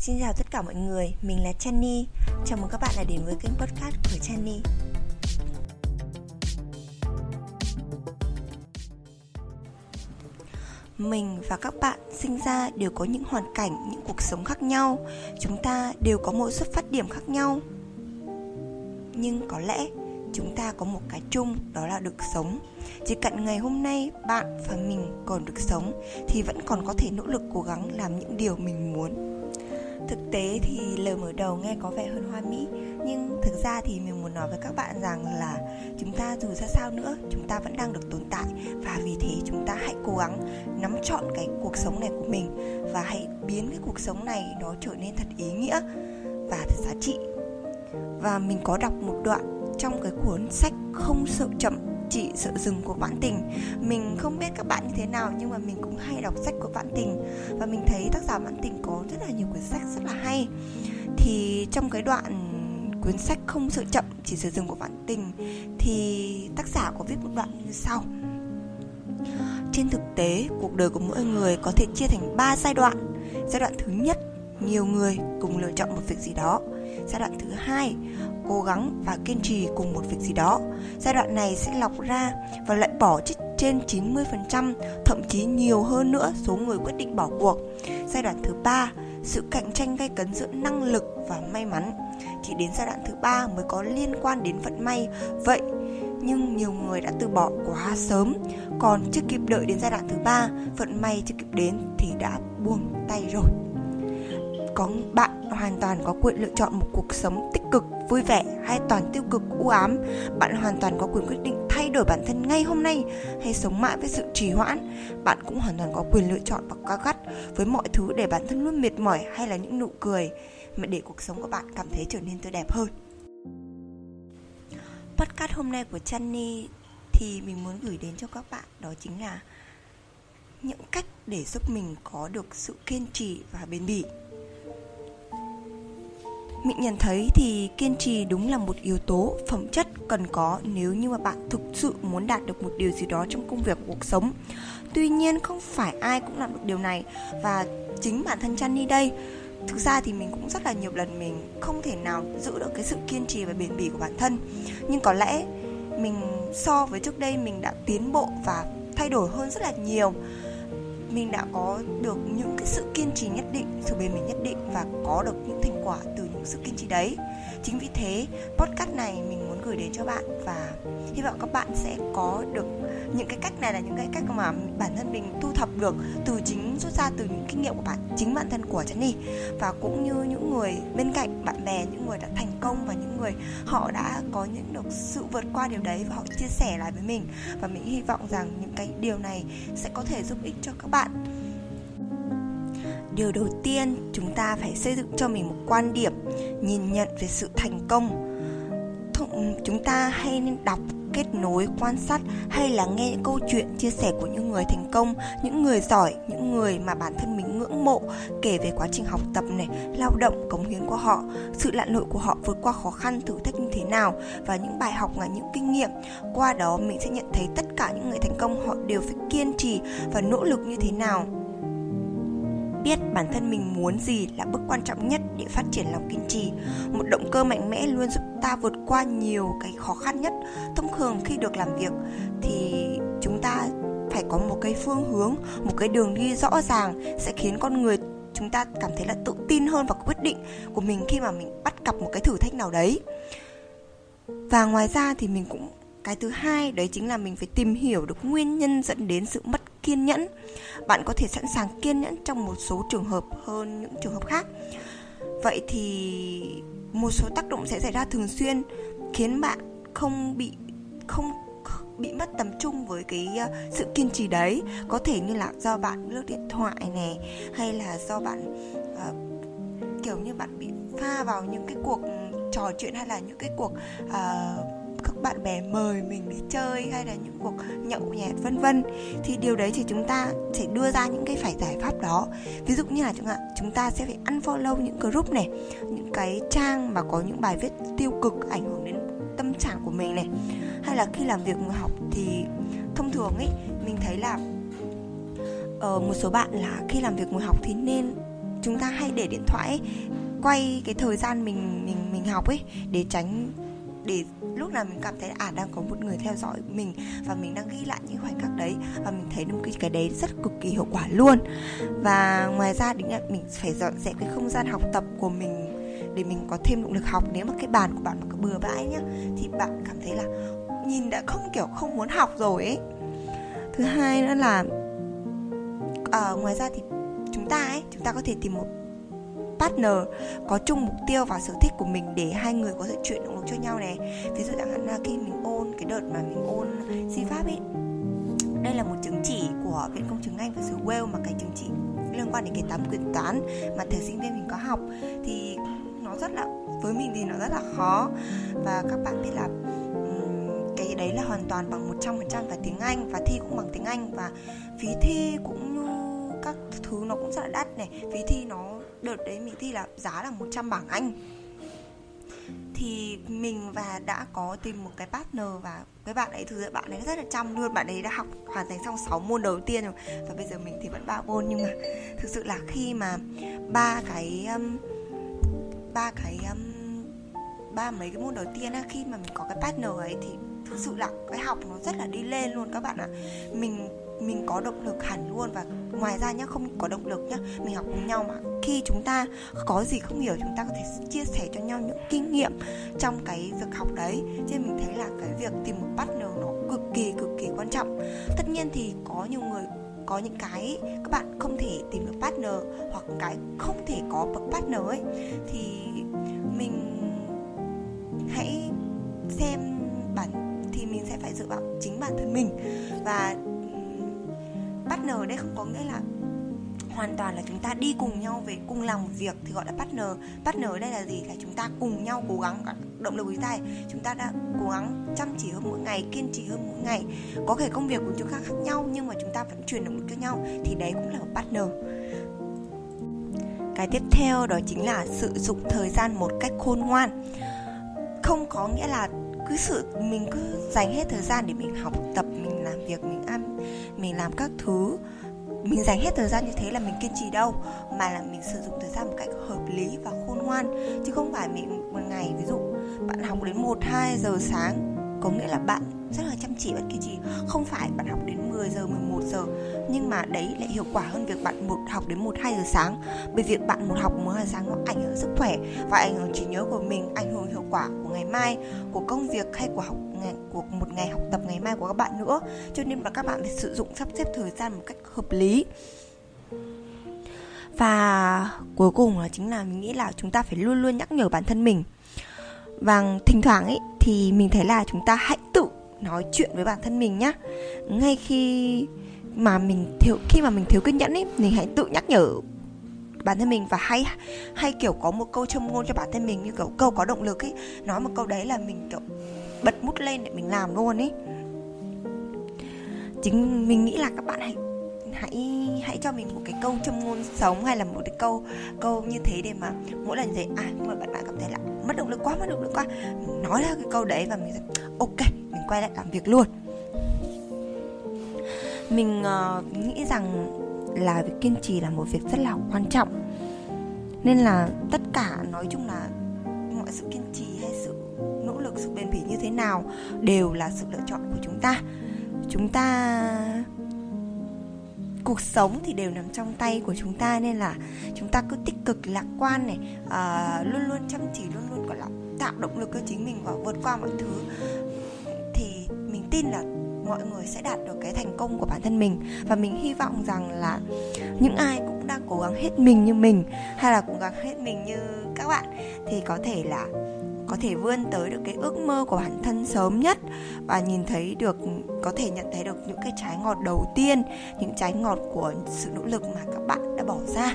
Xin chào tất cả mọi người, mình là Chani. Chào mừng các bạn đã đến với kênh podcast của Chani. Mình và các bạn sinh ra đều có những hoàn cảnh, những cuộc sống khác nhau. Chúng ta đều có một xuất phát điểm khác nhau. Nhưng có lẽ chúng ta có một cái chung đó là được sống. Chỉ cần ngày hôm nay bạn và mình còn được sống thì vẫn còn có thể nỗ lực cố gắng làm những điều mình muốn thực tế thì lời mở đầu nghe có vẻ hơn hoa mỹ, nhưng thực ra thì mình muốn nói với các bạn rằng là chúng ta dù ra sao nữa, chúng ta vẫn đang được tồn tại và vì thế chúng ta hãy cố gắng nắm chọn cái cuộc sống này của mình và hãy biến cái cuộc sống này nó trở nên thật ý nghĩa và thật giá trị. Và mình có đọc một đoạn trong cái cuốn sách không sợ chậm chị sợ dừng của vãn tình. Mình không biết các bạn như thế nào, nhưng mà mình cũng hay đọc sách của vãn tình. Và mình thấy tác giả vãn tình có rất là nhiều cuốn sách rất là hay. Thì trong cái đoạn cuốn sách không sợ chậm, chỉ sợ dừng của vãn tình, thì tác giả có viết một đoạn như sau. Trên thực tế, cuộc đời của mỗi người có thể chia thành 3 giai đoạn. Giai đoạn thứ nhất, nhiều người cùng lựa chọn một việc gì đó giai đoạn thứ hai cố gắng và kiên trì cùng một việc gì đó. Giai đoạn này sẽ lọc ra và loại bỏ trên 90%, thậm chí nhiều hơn nữa số người quyết định bỏ cuộc. Giai đoạn thứ ba, sự cạnh tranh gay cấn giữa năng lực và may mắn. Chỉ đến giai đoạn thứ ba mới có liên quan đến vận may. Vậy nhưng nhiều người đã từ bỏ quá sớm còn chưa kịp đợi đến giai đoạn thứ ba vận may chưa kịp đến thì đã buông tay rồi có bạn hoàn toàn có quyền lựa chọn một cuộc sống tích cực, vui vẻ hay toàn tiêu cực, u ám. Bạn hoàn toàn có quyền quyết định thay đổi bản thân ngay hôm nay hay sống mãi với sự trì hoãn. Bạn cũng hoàn toàn có quyền lựa chọn và cao gắt với mọi thứ để bản thân luôn mệt mỏi hay là những nụ cười. Mà để cuộc sống của bạn cảm thấy trở nên tươi đẹp hơn. Podcast hôm nay của Channy thì mình muốn gửi đến cho các bạn đó chính là những cách để giúp mình có được sự kiên trì và bền bỉ mị nhận thấy thì kiên trì đúng là một yếu tố phẩm chất cần có nếu như mà bạn thực sự muốn đạt được một điều gì đó trong công việc, cuộc sống. Tuy nhiên không phải ai cũng làm được điều này và chính bản thân Chani đây, thực ra thì mình cũng rất là nhiều lần mình không thể nào giữ được cái sự kiên trì và bền bỉ của bản thân nhưng có lẽ mình so với trước đây mình đã tiến bộ và thay đổi hơn rất là nhiều mình đã có được những cái sự kiên trì nhất định, sự bền bỉ nhất định và có được những thành quả từ những sự kiên trì đấy. Chính vì thế, podcast này mình muốn gửi đến cho bạn và hy vọng các bạn sẽ có được những cái cách này là những cái cách mà bản thân mình thu thập được từ chính, rút ra từ những kinh nghiệm của bạn, chính bản thân của Jenny. Và cũng như những người bên cạnh, bạn bè, những người đã thành công và những người, họ đã có những được sự vượt qua điều đấy và họ chia sẻ lại với mình. Và mình hy vọng rằng những cái điều này sẽ có thể giúp ích cho các bạn. Điều đầu tiên, chúng ta phải xây dựng cho mình một quan điểm, nhìn nhận về sự thành công chúng ta hay nên đọc kết nối, quan sát hay là nghe những câu chuyện, chia sẻ của những người thành công, những người giỏi, những người mà bản thân mình ngưỡng mộ, kể về quá trình học tập này, lao động, cống hiến của họ, sự lặn lội của họ, vượt qua khó khăn, thử thách như thế nào, và những bài học là những kinh nghiệm. Qua đó, mình sẽ nhận thấy tất cả những người thành công, họ đều phải kiên trì và nỗ lực như thế nào biết bản thân mình muốn gì là bước quan trọng nhất để phát triển lòng kiên trì. Một động cơ mạnh mẽ luôn giúp ta vượt qua nhiều cái khó khăn nhất, thông thường khi được làm việc. Thì chúng ta phải có một cái phương hướng, một cái đường đi rõ ràng sẽ khiến con người chúng ta cảm thấy là tự tin hơn vào quyết định của mình khi mà mình bắt gặp một cái thử thách nào đấy. Và ngoài ra thì mình cũng, cái thứ hai đấy chính là mình phải tìm hiểu được nguyên nhân dẫn đến sự mất kiên nhẫn. Bạn có thể sẵn sàng kiên nhẫn trong một số trường hợp hơn những trường hợp khác. Vậy thì một số tác động sẽ xảy ra thường xuyên khiến bạn không bị không bị mất tầm trung với cái ờ, sự kiên trì đấy. Có thể như là do bạn lướt điện thoại này hay là do bạn uh, kiểu như bạn bị pha vào những cái cuộc ừ, trò chuyện hay là những cái cuộc uh, bạn bè mời mình đi chơi hay là những cuộc nhậu nhẹt vân vân thì điều đấy thì chúng ta sẽ đưa ra những cái phải giải pháp đó. Ví dụ như là chúng ta chúng ta sẽ phải unfollow những group này những cái trang mà có những bài viết tiêu cực ảnh hưởng đến tâm trạng của mình này. Hay là khi làm việc ngồi học thì thông thường ấy mình thấy là ở một số bạn là khi làm việc ngồi học thì nên chúng ta hay để điện thoại ấy, quay cái thời gian mình mình mình học ấy để tránh để lúc nào mình cảm thấy à đang có một người theo dõi mình và mình đang ghi lại những khoảnh khắc đấy và mình thấy được cái cái đấy rất cực kỳ hiệu quả luôn. Và ngoài ra định là mình phải dọn dẹp cái không gian học tập của mình để mình có thêm động lực học. Nếu mà cái bàn của bạn mà cứ bừa bãi nhá thì bạn cảm thấy là nhìn đã không kiểu không muốn học rồi ấy. Thứ hai nữa là à, ngoài ra thì chúng ta ấy chúng ta có thể tìm một partner, có chung mục tiêu và sở thích của mình để hai người có thể chuyển động lực cho nhau này. Ví dụ chẳng hạn là khi mình ôn, cái đợt mà mình ôn si pháp ấy, đây là một chứng chỉ của viện công chứng anh và xứ Wales mà cái chứng chỉ liên quan đến cái tám quyền toán mà thời sinh viên mình có học. Thì nó rất là, với mình thì nó rất là khó. Và các bạn biết là cái đấy là hoàn toàn bằng 100% là tiếng Anh và thi cũng bằng tiếng Anh và phí thi cũng như các thứ nó cũng rất là đắt này. Phí thi nó đợt đấy mình thi là giá là 100 bảng Anh. Thì mình và đã có tìm một cái partner và cái bạn ấy thực sự bạn ấy rất là chăm. Luôn bạn ấy đã học hoàn thành xong 6 môn đầu tiên rồi. Và bây giờ mình thì vẫn ba môn. Nhưng mà thực sự là khi mà ba cái um, ba cái um, ba mấy cái môn đầu tiên á khi mà mình có cái partner ấy thì thực sự là cái học nó rất là đi lên luôn các bạn ạ. Mình mình có động lực hẳn luôn và ngoài ra nhá, không có động lực nhá, mình học cùng nhau mà. Khi chúng ta có gì không hiểu chúng ta có thể chia sẻ cho nhau những kinh nghiệm trong cái việc học đấy. Cho nên mình thấy là cái việc tìm một partner nó cực kỳ cực kỳ quan trọng. Tất nhiên thì có nhiều người, có những cái các bạn không thể tìm được partner hoặc cái không thể có bậc partner ấy, thì mình hãy xem chính bản thân mình. Và partner đây không có nghĩa là hoàn toàn là chúng ta đi cùng nhau về, cùng làm một việc thì gọi là partner. Partner ở đây là gì? Là chúng ta cùng nhau cố gắng động lực của chúng ta chúng ta đã cố gắng chăm chỉ hơn mỗi ngày, kiên trì hơn mỗi ngày. Có thể công việc của chúng ta khác nhau nhưng mà chúng ta vẫn truyền động lực cho nhau thì đấy cũng là một partner. Cái tiếp theo đó chính là sử dụng thời gian một cách khôn ngoan. Không có nghĩa là cứ sự, mình cứ dành hết thời gian để mình học, tập, mình làm việc, mình ăn, mình làm các thứ. Mình dành hết thời gian như thế là mình kiên trì đâu, mà là mình sử dụng thời gian một cách hợp lý và khôn ngoan. Chứ không phải mình một ngày, ví dụ bạn học đến 1 2 giờ sáng, có nghĩa là bạn rất là chăm chỉ, bạn kiên trì. Không phải bạn học đến 10 giờ 11 giờ, nhưng mà đấy lại hiệu quả hơn việc bạn một, học đến 1 2 giờ sáng. Bởi việc bạn một học, một, hai giờ sáng nó ảnh hưởng sức khỏe và ảnh hưởng trí nhớ của mình, ảnh hưởng hiệu quả của ngày mai của công việc hay của học ngày, của một ngày học tập ngày mai của các bạn nữa. Cho nên là các bạn phải sử dụng sắp xếp thời gian một cách hợp lý. Và cuối cùng là chính là mình nghĩ là chúng ta phải luôn luôn nhắc nhở bản thân mình. Và thỉnh thoảng ấy thì mình thấy là chúng ta hãy tự nói chuyện với bản thân mình nhá. Ngay khi mà mình thiếu khi mà mình thiếu kiên nhẫn ấy mình hãy tự nhắc nhở bản thân mình và hay hay kiểu có một câu châm ngôn cho bản thân mình như kiểu câu có động lực ấy. Nói một câu đấy là mình kiểu bật mút lên để mình làm luôn ấy. Chính mình nghĩ là các bạn hãy hãy hãy cho mình một cái câu châm ngôn sống hay là một cái câu câu như thế để mà mỗi lần dậy à nhưng mà bạn bạn cảm thấy là mất động lực quá mất động lực quá. Mình nói ra cái câu đấy và mình sẽ ok mình quay lại làm việc luôn. Mình uh, nghĩ rằng là việc kiên trì là một việc rất là quan trọng. Nên là tất cả nói chung là mọi sự kiên trì hay sự nỗ lực sự bền bỉ như thế nào đều là sự lựa chọn của chúng ta. Chúng ta cuộc sống thì đều nằm trong tay của chúng ta nên là chúng ta cứ tích cực lạc quan này uh, luôn luôn chăm chỉ luôn luôn gọi là tạo động lực cho chính mình và vượt qua mọi thứ. Thì mình tin là mọi người sẽ đạt được cái thành công của bản thân mình. Và mình hy vọng rằng là những ai cũng đang cố gắng hết mình như mình, hay là cố gắng hết mình như các bạn, thì có thể là, có thể vươn tới được cái ước mơ của bản thân sớm nhất. Và nhìn thấy được, có thể nhận thấy được những cái trái ngọt đầu tiên, những trái ngọt của sự nỗ lực mà các bạn đã bỏ ra.